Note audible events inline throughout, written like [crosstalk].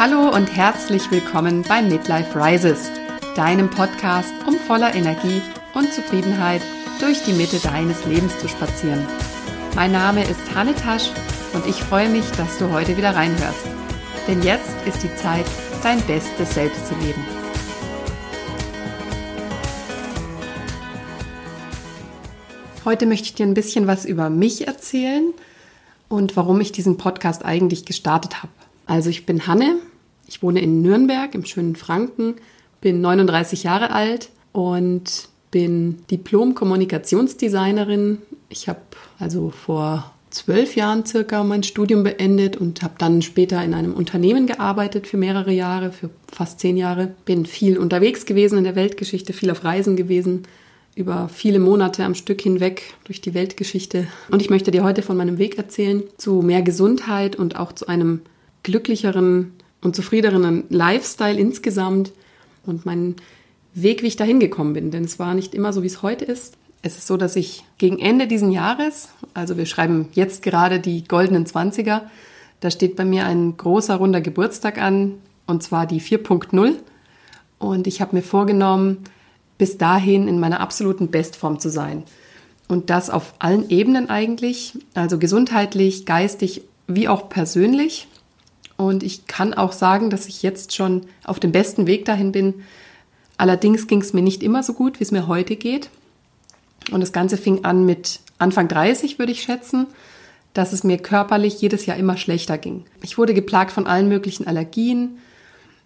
Hallo und herzlich willkommen bei Midlife Rises, deinem Podcast, um voller Energie und Zufriedenheit durch die Mitte deines Lebens zu spazieren. Mein Name ist Hanne Tasch und ich freue mich, dass du heute wieder reinhörst. Denn jetzt ist die Zeit, dein bestes Selbst zu leben. Heute möchte ich dir ein bisschen was über mich erzählen und warum ich diesen Podcast eigentlich gestartet habe. Also ich bin Hanne, ich wohne in Nürnberg im schönen Franken, bin 39 Jahre alt und bin Diplom-Kommunikationsdesignerin. Ich habe also vor zwölf Jahren circa mein Studium beendet und habe dann später in einem Unternehmen gearbeitet für mehrere Jahre, für fast zehn Jahre. Bin viel unterwegs gewesen in der Weltgeschichte, viel auf Reisen gewesen, über viele Monate am Stück hinweg durch die Weltgeschichte. Und ich möchte dir heute von meinem Weg erzählen zu mehr Gesundheit und auch zu einem glücklicheren und zufriedeneren Lifestyle insgesamt und meinen Weg, wie ich dahin gekommen bin. Denn es war nicht immer so, wie es heute ist. Es ist so, dass ich gegen Ende diesen Jahres, also wir schreiben jetzt gerade die goldenen Zwanziger, da steht bei mir ein großer runder Geburtstag an, und zwar die 4.0. Und ich habe mir vorgenommen, bis dahin in meiner absoluten Bestform zu sein. Und das auf allen Ebenen eigentlich, also gesundheitlich, geistig wie auch persönlich. Und ich kann auch sagen, dass ich jetzt schon auf dem besten Weg dahin bin. Allerdings ging es mir nicht immer so gut, wie es mir heute geht. Und das Ganze fing an mit Anfang 30, würde ich schätzen, dass es mir körperlich jedes Jahr immer schlechter ging. Ich wurde geplagt von allen möglichen Allergien,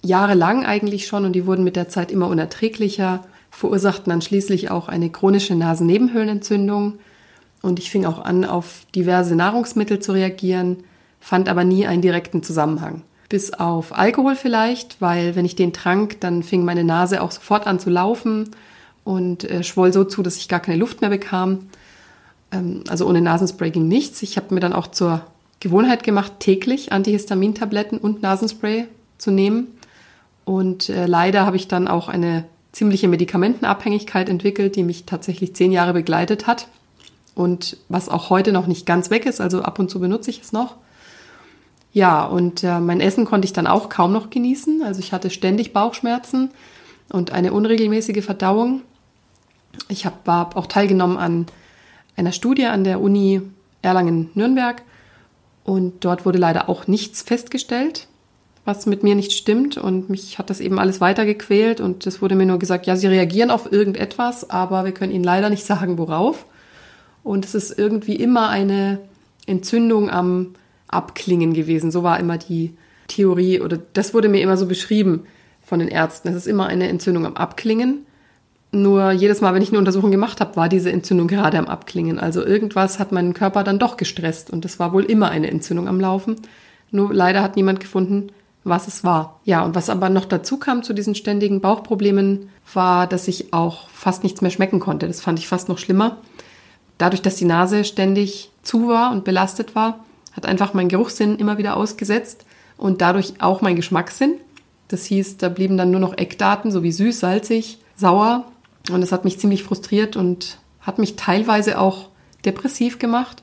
jahrelang eigentlich schon, und die wurden mit der Zeit immer unerträglicher verursachten dann schließlich auch eine chronische Nasennebenhöhlenentzündung und ich fing auch an, auf diverse Nahrungsmittel zu reagieren, fand aber nie einen direkten Zusammenhang. Bis auf Alkohol vielleicht, weil wenn ich den trank, dann fing meine Nase auch sofort an zu laufen und äh, schwoll so zu, dass ich gar keine Luft mehr bekam. Ähm, also ohne Nasenspray ging nichts. Ich habe mir dann auch zur Gewohnheit gemacht, täglich Antihistamintabletten und Nasenspray zu nehmen. Und äh, leider habe ich dann auch eine ziemliche Medikamentenabhängigkeit entwickelt, die mich tatsächlich zehn Jahre begleitet hat und was auch heute noch nicht ganz weg ist, also ab und zu benutze ich es noch. Ja, und äh, mein Essen konnte ich dann auch kaum noch genießen. Also ich hatte ständig Bauchschmerzen und eine unregelmäßige Verdauung. Ich habe hab auch teilgenommen an einer Studie an der Uni Erlangen-Nürnberg und dort wurde leider auch nichts festgestellt was mit mir nicht stimmt und mich hat das eben alles weiter gequält und es wurde mir nur gesagt, ja, sie reagieren auf irgendetwas, aber wir können ihnen leider nicht [laughs] sagen, worauf. Und es ist irgendwie immer eine Entzündung am Abklingen gewesen. So war immer die Theorie oder das wurde mir immer so beschrieben von den Ärzten. Es ist immer eine Entzündung am Abklingen. Nur jedes Mal, wenn ich eine Untersuchung gemacht habe, war diese Entzündung gerade am Abklingen. Also irgendwas hat meinen Körper dann doch gestresst und es war wohl immer eine Entzündung am Laufen. Nur leider hat niemand gefunden, was es war. Ja, und was aber noch dazu kam zu diesen ständigen Bauchproblemen, war, dass ich auch fast nichts mehr schmecken konnte. Das fand ich fast noch schlimmer. Dadurch, dass die Nase ständig zu war und belastet war, hat einfach mein Geruchssinn immer wieder ausgesetzt und dadurch auch mein Geschmackssinn. Das hieß, da blieben dann nur noch Eckdaten, so wie süß, salzig, sauer. Und das hat mich ziemlich frustriert und hat mich teilweise auch depressiv gemacht.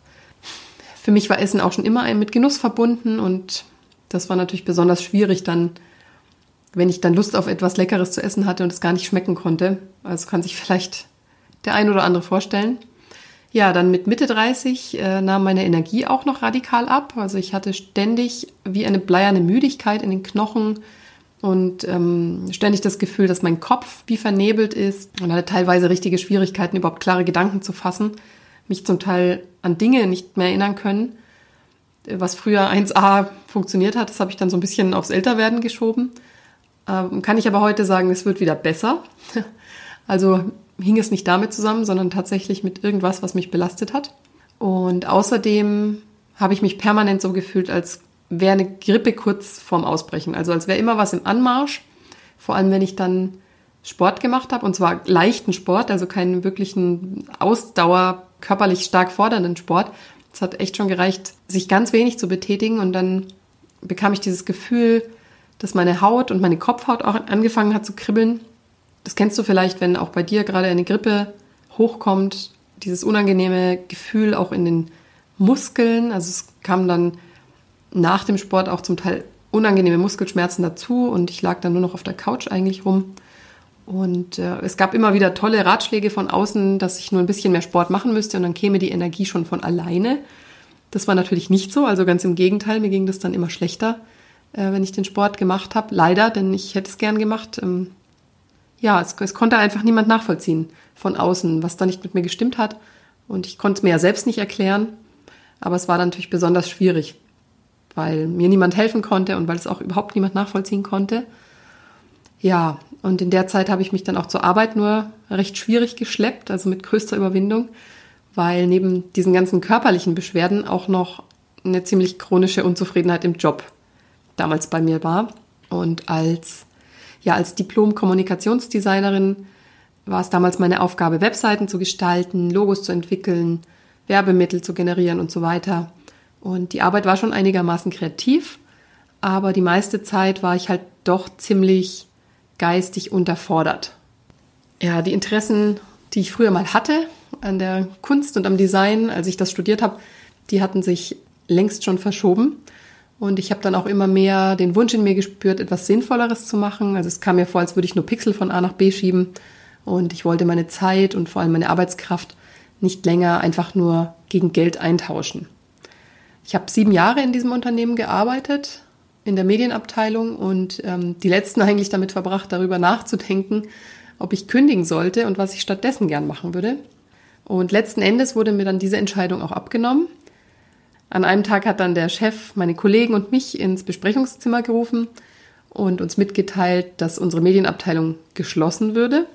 Für mich war Essen auch schon immer mit Genuss verbunden und das war natürlich besonders schwierig dann, wenn ich dann Lust auf etwas Leckeres zu essen hatte und es gar nicht schmecken konnte. Also kann sich vielleicht der ein oder andere vorstellen. Ja, dann mit Mitte 30 äh, nahm meine Energie auch noch radikal ab. Also ich hatte ständig wie eine bleierne Müdigkeit in den Knochen und ähm, ständig das Gefühl, dass mein Kopf wie vernebelt ist und hatte teilweise richtige Schwierigkeiten, überhaupt klare Gedanken zu fassen, mich zum Teil an Dinge nicht mehr erinnern können was früher 1a funktioniert hat, das habe ich dann so ein bisschen aufs Älterwerden geschoben. Ähm, kann ich aber heute sagen, es wird wieder besser. [laughs] Also hing es nicht damit zusammen, sondern tatsächlich mit irgendwas, was mich belastet hat. Und außerdem habe ich mich permanent so gefühlt, als wäre eine Grippe kurz vorm Ausbrechen. Also als wäre immer was im Anmarsch. Vor allem, wenn ich dann Sport gemacht habe, und zwar leichten Sport, also keinen wirklichen Ausdauer, körperlich stark fordernden Sport, es hat echt schon gereicht, sich ganz wenig zu betätigen und dann bekam ich dieses Gefühl, dass meine Haut und meine Kopfhaut auch angefangen hat zu kribbeln. Das kennst du vielleicht, wenn auch bei dir gerade eine Grippe hochkommt, dieses unangenehme Gefühl auch in den Muskeln. Also es kam dann nach dem Sport auch zum Teil unangenehme Muskelschmerzen dazu und ich lag dann nur noch auf der Couch eigentlich rum. Und äh, es gab immer wieder tolle Ratschläge von außen, dass ich nur ein bisschen mehr Sport machen müsste und dann käme die Energie schon von alleine. Das war natürlich nicht so, also ganz im Gegenteil, mir ging das dann immer schlechter, äh, wenn ich den Sport gemacht habe. Leider, denn ich hätte es gern gemacht. Ähm, ja, es, es konnte einfach niemand nachvollziehen von außen, was da nicht mit mir gestimmt hat. Und ich konnte es mir ja selbst nicht erklären. Aber es war dann natürlich besonders schwierig, weil mir niemand helfen konnte und weil es auch überhaupt niemand nachvollziehen konnte. Ja, und in der Zeit habe ich mich dann auch zur Arbeit nur recht schwierig geschleppt, also mit größter Überwindung, weil neben diesen ganzen körperlichen Beschwerden auch noch eine ziemlich chronische Unzufriedenheit im Job damals bei mir war. Und als, ja, als Diplom-Kommunikationsdesignerin war es damals meine Aufgabe, Webseiten zu gestalten, Logos zu entwickeln, Werbemittel zu generieren und so weiter. Und die Arbeit war schon einigermaßen kreativ, aber die meiste Zeit war ich halt doch ziemlich geistig unterfordert. Ja, die Interessen, die ich früher mal hatte an der Kunst und am Design, als ich das studiert habe, die hatten sich längst schon verschoben. Und ich habe dann auch immer mehr den Wunsch in mir gespürt, etwas Sinnvolleres zu machen. Also es kam mir vor, als würde ich nur Pixel von A nach B schieben. Und ich wollte meine Zeit und vor allem meine Arbeitskraft nicht länger einfach nur gegen Geld eintauschen. Ich habe sieben Jahre in diesem Unternehmen gearbeitet in der Medienabteilung und ähm, die letzten eigentlich damit verbracht, darüber nachzudenken, ob ich kündigen sollte und was ich stattdessen gern machen würde. Und letzten Endes wurde mir dann diese Entscheidung auch abgenommen. An einem Tag hat dann der Chef meine Kollegen und mich ins Besprechungszimmer gerufen und uns mitgeteilt, dass unsere Medienabteilung geschlossen würde.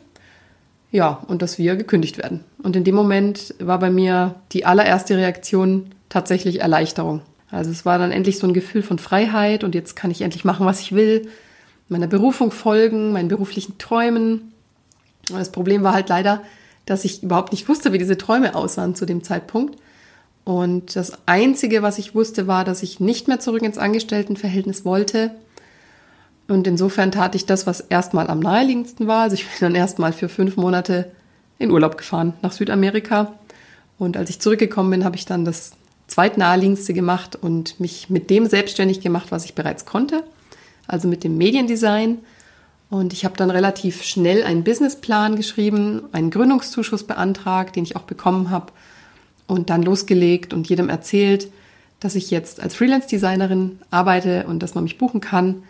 Ja, und dass wir gekündigt werden. Und in dem Moment war bei mir die allererste Reaktion tatsächlich Erleichterung. Also es war dann endlich so ein Gefühl von Freiheit und jetzt kann ich endlich machen, was ich will, meiner Berufung folgen, meinen beruflichen Träumen. Und das Problem war halt leider, dass ich überhaupt nicht wusste, wie diese Träume aussahen zu dem Zeitpunkt. Und das Einzige, was ich wusste, war, dass ich nicht mehr zurück ins Angestelltenverhältnis wollte. Und insofern tat ich das, was erstmal am naheliegendsten war. Also ich bin dann erstmal für fünf Monate in Urlaub gefahren nach Südamerika. Und als ich zurückgekommen bin, habe ich dann das zweitnaheliegendste gemacht und mich mit dem selbstständig gemacht, was ich bereits konnte, also mit dem Mediendesign. Und ich habe dann relativ schnell einen Businessplan geschrieben, einen Gründungszuschuss beantragt, den ich auch bekommen habe und dann losgelegt und jedem erzählt, dass ich jetzt als Freelance-Designerin arbeite und dass man mich buchen kann.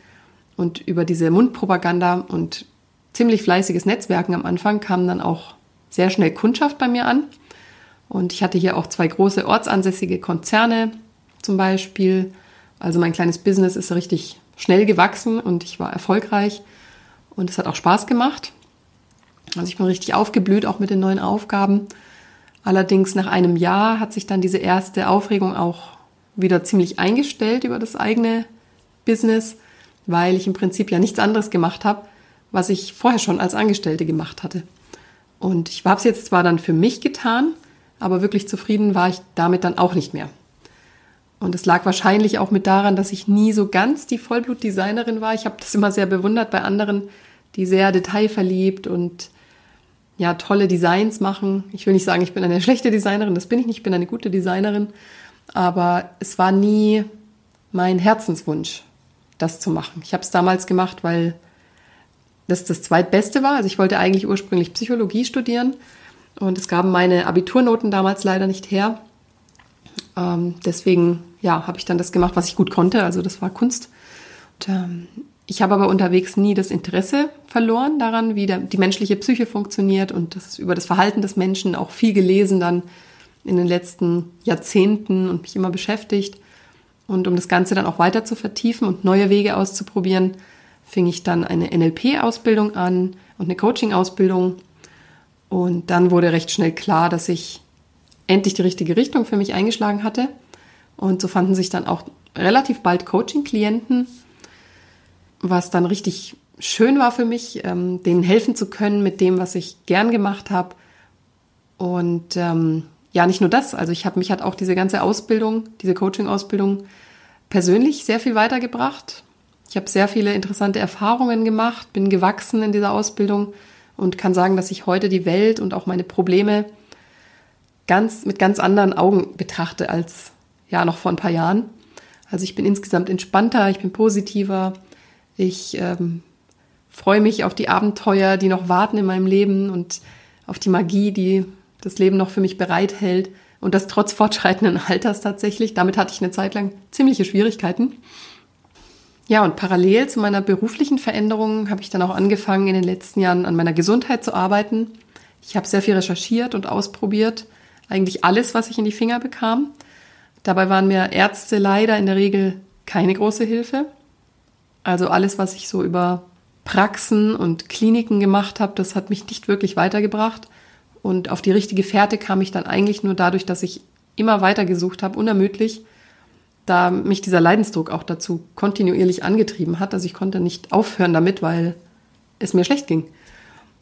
Und über diese Mundpropaganda und ziemlich fleißiges Netzwerken am Anfang kam dann auch sehr schnell Kundschaft bei mir an. Und ich hatte hier auch zwei große ortsansässige Konzerne zum Beispiel. Also mein kleines Business ist richtig schnell gewachsen und ich war erfolgreich und es hat auch Spaß gemacht. Also ich bin richtig aufgeblüht, auch mit den neuen Aufgaben. Allerdings nach einem Jahr hat sich dann diese erste Aufregung auch wieder ziemlich eingestellt über das eigene Business, weil ich im Prinzip ja nichts anderes gemacht habe, was ich vorher schon als Angestellte gemacht hatte. Und ich habe es jetzt zwar dann für mich getan, aber wirklich zufrieden war ich damit dann auch nicht mehr. Und es lag wahrscheinlich auch mit daran, dass ich nie so ganz die Vollblut-Designerin war. Ich habe das immer sehr bewundert bei anderen, die sehr detailverliebt und ja, tolle Designs machen. Ich will nicht sagen, ich bin eine [laughs] schlechte Designerin, das bin ich nicht, ich bin eine gute Designerin. Aber es war nie mein Herzenswunsch, das zu machen. Ich habe es damals gemacht, weil das das zweitbeste war. Also ich wollte eigentlich ursprünglich Psychologie studieren und es gaben meine Abiturnoten damals leider nicht her. Ähm, deswegen, ja, habe ich dann das gemacht, was ich gut konnte. Also das war Kunst. Und, ähm, ich habe aber unterwegs nie das Interesse verloren daran, wie der, die menschliche Psyche funktioniert und das über das Verhalten des Menschen auch viel gelesen dann in den letzten Jahrzehnten und mich immer beschäftigt. Und um das Ganze dann auch weiter zu vertiefen und neue Wege auszuprobieren, fing ich dann eine NLP-Ausbildung an und eine Coaching-Ausbildung und dann wurde recht schnell klar, dass ich endlich die richtige Richtung für mich eingeschlagen hatte. Und so fanden sich dann auch relativ bald Coaching-Klienten, was dann richtig schön war für mich, ähm, denen helfen zu können mit dem, was ich gern gemacht habe. Und ähm, ja, nicht nur das, also ich habe mich hat auch diese ganze Ausbildung, diese Coaching-Ausbildung persönlich sehr viel weitergebracht. Ich habe sehr viele interessante Erfahrungen gemacht, bin gewachsen in dieser Ausbildung und kann sagen, dass ich heute die Welt und auch meine Probleme ganz, mit ganz anderen Augen betrachte als ja noch vor ein paar Jahren. Also ich bin insgesamt entspannter, ich bin positiver, ich ähm, freue mich auf die Abenteuer, die noch warten in meinem Leben und auf die Magie, die das Leben noch für mich bereithält. Und das trotz fortschreitenden [laughs] Alters tatsächlich. Damit hatte ich eine Zeit lang ziemliche Schwierigkeiten. Ja, und parallel zu meiner beruflichen Veränderung habe ich dann auch angefangen, in den letzten Jahren an meiner Gesundheit zu arbeiten. Ich habe sehr viel recherchiert und ausprobiert, eigentlich alles, was ich in die Finger bekam. Dabei waren mir Ärzte leider in der Regel keine große Hilfe. Also alles, was ich so über Praxen und Kliniken gemacht habe, das hat mich nicht wirklich weitergebracht. Und auf die richtige Fährte kam ich dann eigentlich nur dadurch, dass ich immer weiter gesucht habe, unermüdlich da mich dieser Leidensdruck auch dazu kontinuierlich angetrieben hat. Also ich konnte nicht aufhören damit, weil es mir schlecht ging.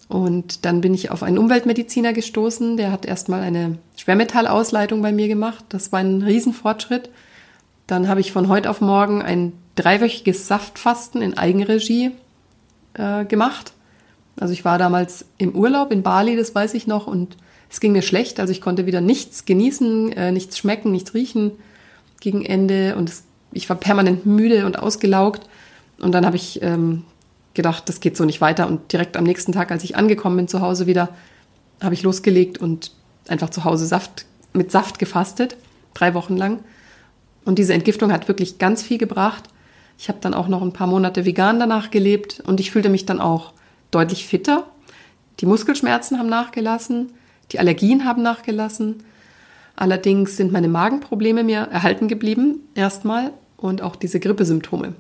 Und dann bin ich auf einen Umweltmediziner gestoßen, der hat erstmal eine Schwermetallausleitung bei mir gemacht. Das war ein Riesenfortschritt. Dann habe ich von heute auf morgen ein dreiwöchiges Saftfasten in Eigenregie äh, gemacht. Also ich war damals im Urlaub in Bali, das weiß ich noch, und es ging mir schlecht. Also ich konnte wieder nichts genießen, äh, nichts schmecken, nichts riechen gegen Ende und es, ich war permanent müde und ausgelaugt. Und dann habe ich ähm, gedacht, das geht so nicht weiter. Und direkt am nächsten Tag, als ich angekommen bin zu Hause wieder, habe ich losgelegt und einfach zu Hause Saft mit Saft gefastet, drei Wochen lang. Und diese Entgiftung hat wirklich ganz viel gebracht. Ich habe dann auch noch ein paar Monate vegan danach gelebt und ich fühlte mich dann auch deutlich fitter. Die Muskelschmerzen haben nachgelassen, die Allergien haben nachgelassen Allerdings sind meine Magenprobleme mir erhalten geblieben, erstmal, und auch diese Grippesymptome.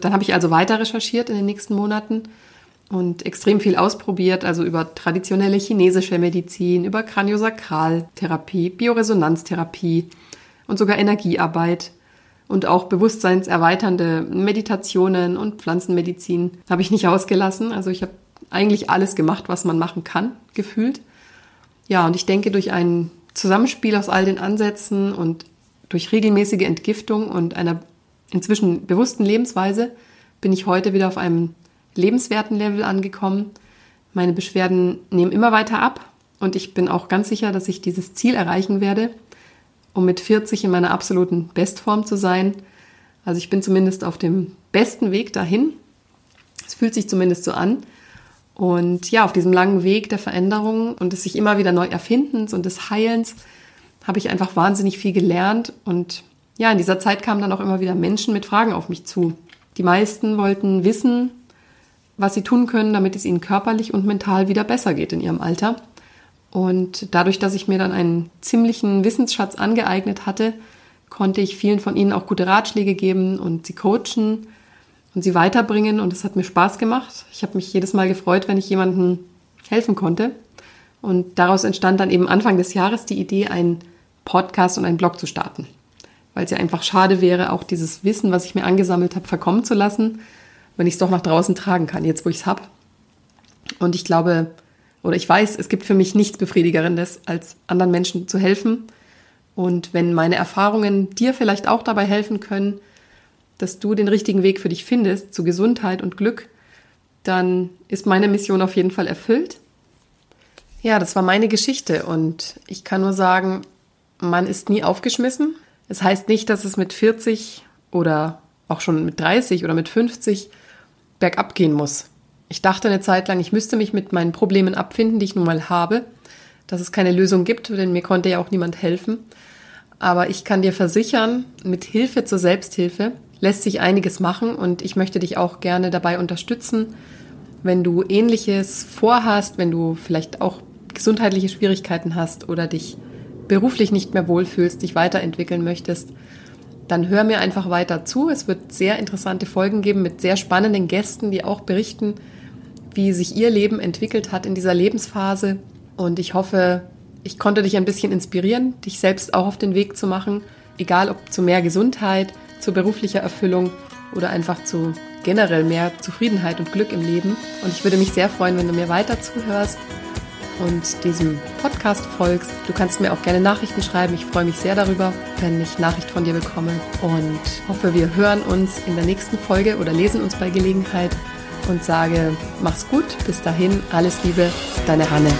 Dann habe ich also weiter recherchiert in den nächsten Monaten und extrem viel ausprobiert, also über traditionelle chinesische Medizin, über Kraniosakraltherapie, Bioresonanztherapie und sogar Energiearbeit und auch bewusstseinserweiternde Meditationen und Pflanzenmedizin habe ich nicht ausgelassen. Also ich habe eigentlich alles gemacht, was man machen kann, gefühlt. Ja, und ich denke, durch einen Zusammenspiel aus all den Ansätzen und durch regelmäßige Entgiftung und einer inzwischen bewussten Lebensweise bin ich heute wieder auf einem lebenswerten Level angekommen. Meine Beschwerden nehmen immer weiter ab und ich bin auch ganz sicher, dass ich dieses Ziel erreichen werde, um mit 40 in meiner absoluten Bestform zu sein. Also ich bin zumindest auf dem besten Weg dahin. Es fühlt sich zumindest so an. Und ja, auf diesem langen Weg der Veränderung und des sich immer wieder neu Erfindens und des Heilens habe ich einfach wahnsinnig viel gelernt. Und ja, in dieser Zeit kamen dann auch immer wieder Menschen mit Fragen auf mich zu. Die meisten wollten wissen, was sie tun können, damit es ihnen körperlich und mental wieder besser geht in ihrem Alter. Und dadurch, dass ich mir dann einen ziemlichen Wissensschatz angeeignet hatte, konnte ich vielen von ihnen auch gute Ratschläge geben und sie coachen und sie weiterbringen. Und es hat mir Spaß gemacht. Ich habe mich jedes Mal gefreut, wenn ich jemandem helfen konnte. Und daraus entstand dann eben Anfang des Jahres die Idee, einen Podcast und einen Blog zu starten. Weil es ja einfach schade wäre, auch dieses Wissen, was ich mir angesammelt habe, verkommen zu lassen, wenn ich es doch nach draußen tragen kann, jetzt wo ich es habe. Und ich glaube, oder ich weiß, es gibt für mich nichts Befriedigerendes, als anderen Menschen zu helfen. Und wenn meine Erfahrungen dir vielleicht auch dabei helfen können, dass du den richtigen Weg für dich findest zu Gesundheit und Glück, dann ist meine Mission auf jeden Fall erfüllt. Ja, das war meine Geschichte und ich kann nur sagen, man ist nie aufgeschmissen. Es heißt nicht, dass es mit 40 oder auch schon mit 30 oder mit 50 bergab gehen muss. Ich dachte eine Zeit lang, ich müsste mich mit meinen Problemen abfinden, die ich nun mal habe, dass es keine Lösung gibt, denn mir konnte ja auch niemand helfen. Aber ich kann dir versichern, mit Hilfe zur Selbsthilfe lässt sich einiges machen und ich möchte dich auch gerne dabei unterstützen, wenn du ähnliches vorhast, wenn du vielleicht auch gesundheitliche Schwierigkeiten hast oder dich beruflich nicht mehr wohlfühlst, dich weiterentwickeln möchtest, dann hör mir einfach weiter zu. Es wird sehr interessante Folgen geben mit sehr spannenden Gästen, die auch berichten, wie sich ihr Leben entwickelt hat in dieser Lebensphase. Und ich hoffe, ich konnte dich ein bisschen inspirieren, dich selbst auch auf den Weg zu machen, egal ob zu mehr Gesundheit, zu beruflicher Erfüllung oder einfach zu generell mehr Zufriedenheit und Glück im Leben. Und ich würde mich sehr freuen, wenn du mir weiter zuhörst und diesem Podcast folgst. Du kannst mir auch gerne Nachrichten schreiben. Ich freue mich sehr darüber, wenn ich Nachricht von dir bekomme und hoffe, wir hören uns in der nächsten Folge oder lesen uns bei Gelegenheit und sage, mach's gut, bis dahin, alles Liebe, deine Hanne.